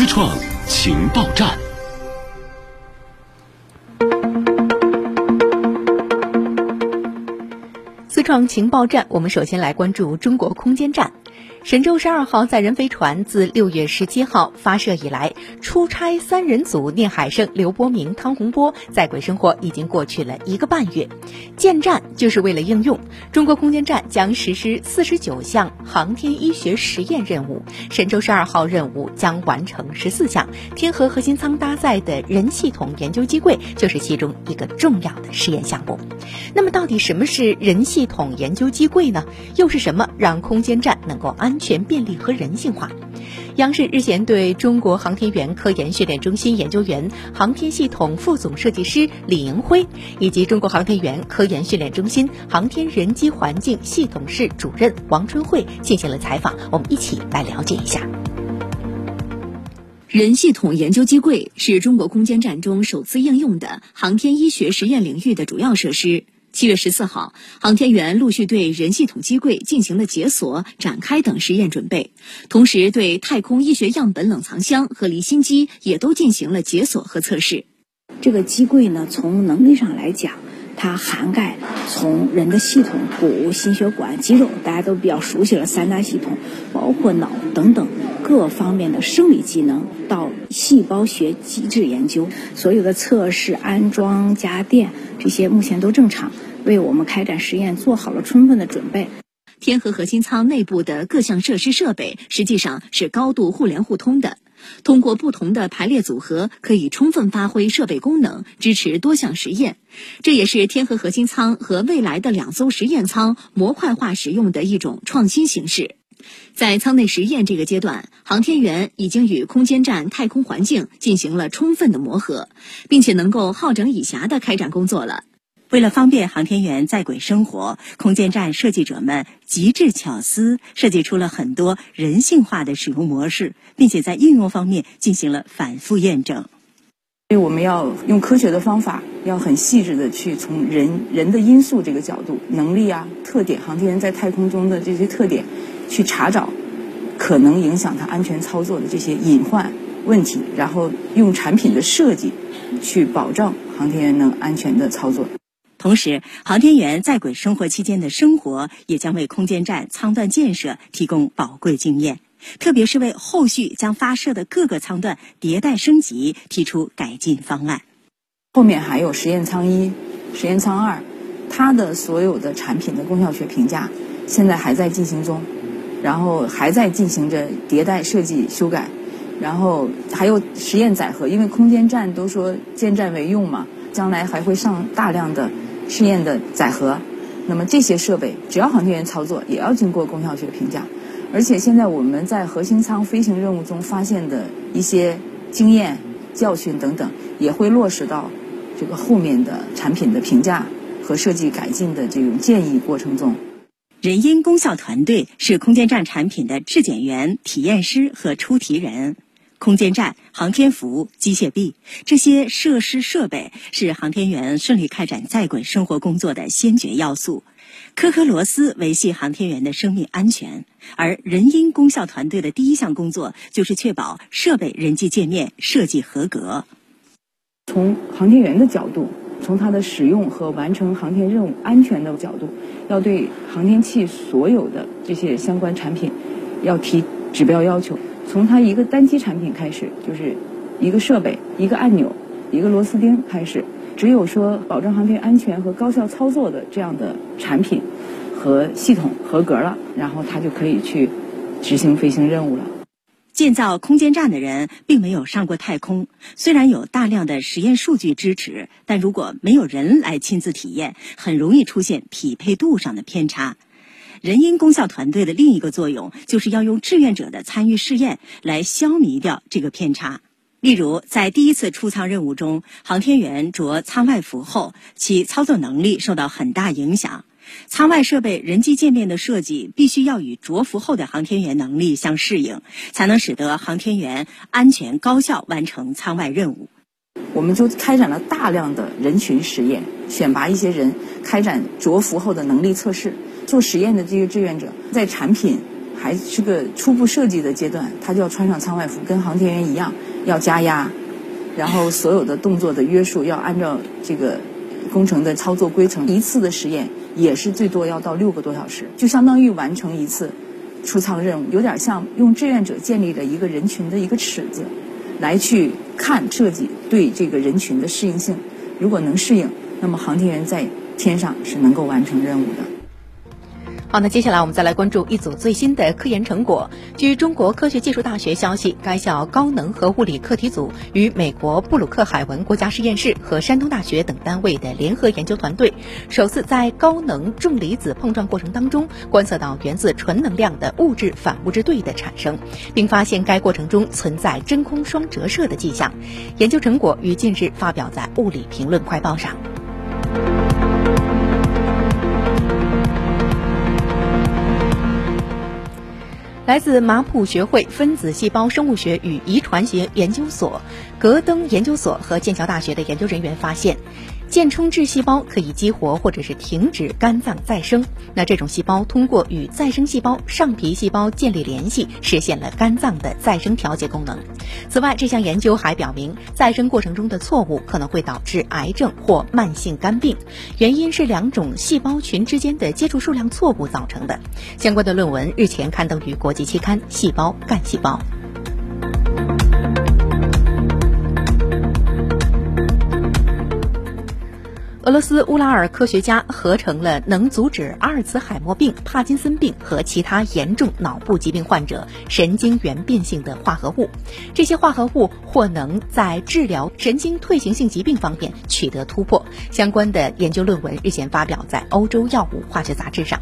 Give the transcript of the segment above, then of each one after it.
思创情报站。思创情报站，我们首先来关注中国空间站。神舟十二号载人飞船自六月十七号发射以来，出差三人组聂海胜、刘伯明、汤洪波在轨生活已经过去了一个半月。建站就是为了应用，中国空间站将实施四十九项航天医学实验任务，神舟十二号任务将完成十四项。天河核心舱搭载的人系统研究机柜就是其中一个重要的试验项目。那么，到底什么是人系统研究机柜呢？又是什么让空间站能够安？安全、便利和人性化。央视日前对中国航天员科研训练中心研究员、航天系统副总设计师李迎辉，以及中国航天员科研训练中心航天人机环境系统室主任王春慧进行了采访。我们一起来了解一下。人系统研究机柜是中国空间站中首次应用的航天医学实验领域的主要设施。七月十四号，航天员陆续对人系统机柜进行了解锁、展开等实验准备，同时对太空医学样本冷藏箱和离心机也都进行了解锁和测试。这个机柜呢，从能力上来讲，它涵盖从人的系统、骨、心血管、肌肉，大家都比较熟悉了三大系统，包括脑等等各方面的生理机能，到细胞学机制研究，所有的测试、安装、加电这些目前都正常。为我们开展实验做好了充分的准备。天河核心舱内部的各项设施设备实际上是高度互联互通的，通过不同的排列组合，可以充分发挥设备功能，支持多项实验。这也是天河核心舱和未来的两艘实验舱模块化使用的一种创新形式。在舱内实验这个阶段，航天员已经与空间站太空环境进行了充分的磨合，并且能够好整以暇地开展工作了。为了方便航天员在轨生活，空间站设计者们极致巧思，设计出了很多人性化的使用模式，并且在应用方面进行了反复验证。所以我们要用科学的方法，要很细致的去从人人的因素这个角度、能力啊、特点、航天员在太空中的这些特点，去查找可能影响他安全操作的这些隐患问题，然后用产品的设计去保障航天员能安全的操作。同时，航天员在轨生活期间的生活也将为空间站舱段建设提供宝贵经验，特别是为后续将发射的各个舱段迭代升级提出改进方案。后面还有实验舱一、实验舱二，它的所有的产品的功效学评价现在还在进行中，然后还在进行着迭代设计修改，然后还有实验载荷，因为空间站都说建站为用嘛，将来还会上大量的。试验的载荷，那么这些设备只要航天员操作，也要经过功效学评价。而且现在我们在核心舱飞行任务中发现的一些经验、教训等等，也会落实到这个后面的产品的评价和设计改进的这种建议过程中。人因功效团队是空间站产品的质检员、体验师和出题人。空间站、航天服、机械臂这些设施设备是航天员顺利开展在轨生活工作的先决要素。颗颗螺丝维系航天员的生命安全，而人因功效团队的第一项工作就是确保设备人机界面设计合格。从航天员的角度，从他的使用和完成航天任务安全的角度，要对航天器所有的这些相关产品要提指标要求。从它一个单机产品开始，就是一个设备、一个按钮、一个螺丝钉开始。只有说保证航天安全和高效操作的这样的产品和系统合格了，然后它就可以去执行飞行任务了。建造空间站的人并没有上过太空，虽然有大量的实验数据支持，但如果没有人来亲自体验，很容易出现匹配度上的偏差。人因功效团队的另一个作用，就是要用志愿者的参与试验来消弭掉这个偏差。例如，在第一次出舱任务中，航天员着舱外服后，其操作能力受到很大影响。舱外设备人机界面的设计必须要与着服后的航天员能力相适应，才能使得航天员安全高效完成舱外任务。我们就开展了大量的人群实验，选拔一些人开展着服后的能力测试。做实验的这些志愿者，在产品还是个初步设计的阶段，他就要穿上舱外服，跟航天员一样要加压，然后所有的动作的约束要按照这个工程的操作规程。一次的实验也是最多要到六个多小时，就相当于完成一次出舱任务，有点像用志愿者建立了一个人群的一个尺子，来去看设计对这个人群的适应性。如果能适应，那么航天员在天上是能够完成任务的。好，那接下来我们再来关注一组最新的科研成果。据中国科学技术大学消息，该校高能核物理课题组与美国布鲁克海文国家实验室和山东大学等单位的联合研究团队，首次在高能重离子碰撞过程当中观测到源自纯能量的物质反物质对的产生，并发现该过程中存在真空双折射的迹象。研究成果于近日发表在《物理评论快报》上。来自马普学会分子细胞生物学与遗传学研究所、格登研究所和剑桥大学的研究人员发现。间充质细胞可以激活或者是停止肝脏再生。那这种细胞通过与再生细胞上皮细胞建立联系，实现了肝脏的再生调节功能。此外，这项研究还表明，再生过程中的错误可能会导致癌症或慢性肝病，原因是两种细胞群之间的接触数量错误造成的。相关的论文日前刊登于国际期刊《细胞干细胞》。俄罗斯乌拉尔科学家合成了能阻止阿尔茨海默病、帕金森病和其他严重脑部疾病患者神经元变性的化合物。这些化合物或能在治疗神经退行性疾病方面取得突破。相关的研究论文日前发表在《欧洲药物化学杂志》上。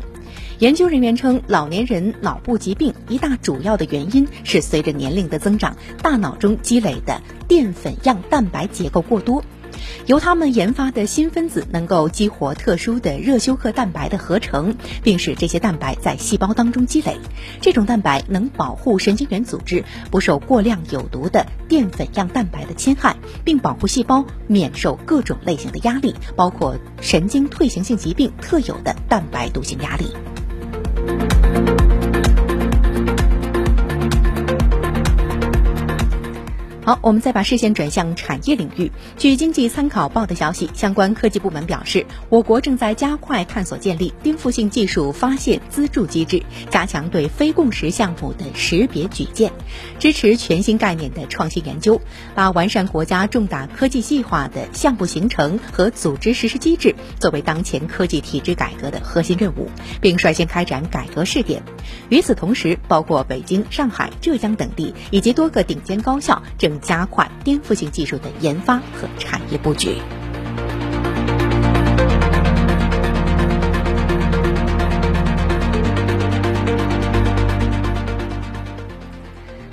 研究人员称，老年人脑部疾病一大主要的原因是随着年龄的增长，大脑中积累的淀粉样蛋白结构过多。由他们研发的新分子能够激活特殊的热休克蛋白的合成，并使这些蛋白在细胞当中积累。这种蛋白能保护神经元组织不受过量有毒的淀粉样蛋白的侵害，并保护细胞免受各种类型的压力，包括神经退行性疾病特有的蛋白毒性压力。好，我们再把视线转向产业领域。据经济参考报的消息，相关科技部门表示，我国正在加快探索建立颠覆性技术发现资助机制，加强对非共识项目的识别举荐，支持全新概念的创新研究，把完善国家重大科技计划的项目形成和组织实施机制作为当前科技体制改革的核心任务，并率先开展改革试点。与此同时，包括北京、上海、浙江等地以及多个顶尖高校正。加快颠覆性技术的研发和产业布局。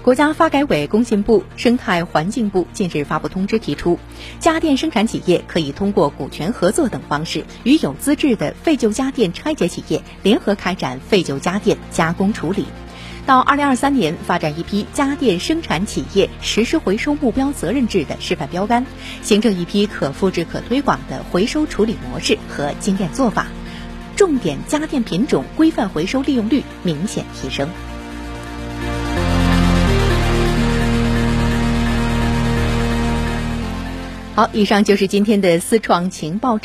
国家发改委、工信部、生态环境部近日发布通知，提出，家电生产企业可以通过股权合作等方式，与有资质的废旧家电拆解企业联合开展废旧家电加工处理。到二零二三年，发展一批家电生产企业实施回收目标责任制的示范标杆，形成一批可复制、可推广的回收处理模式和经验做法，重点家电品种规范回收利用率明显提升。好，以上就是今天的思创情报站。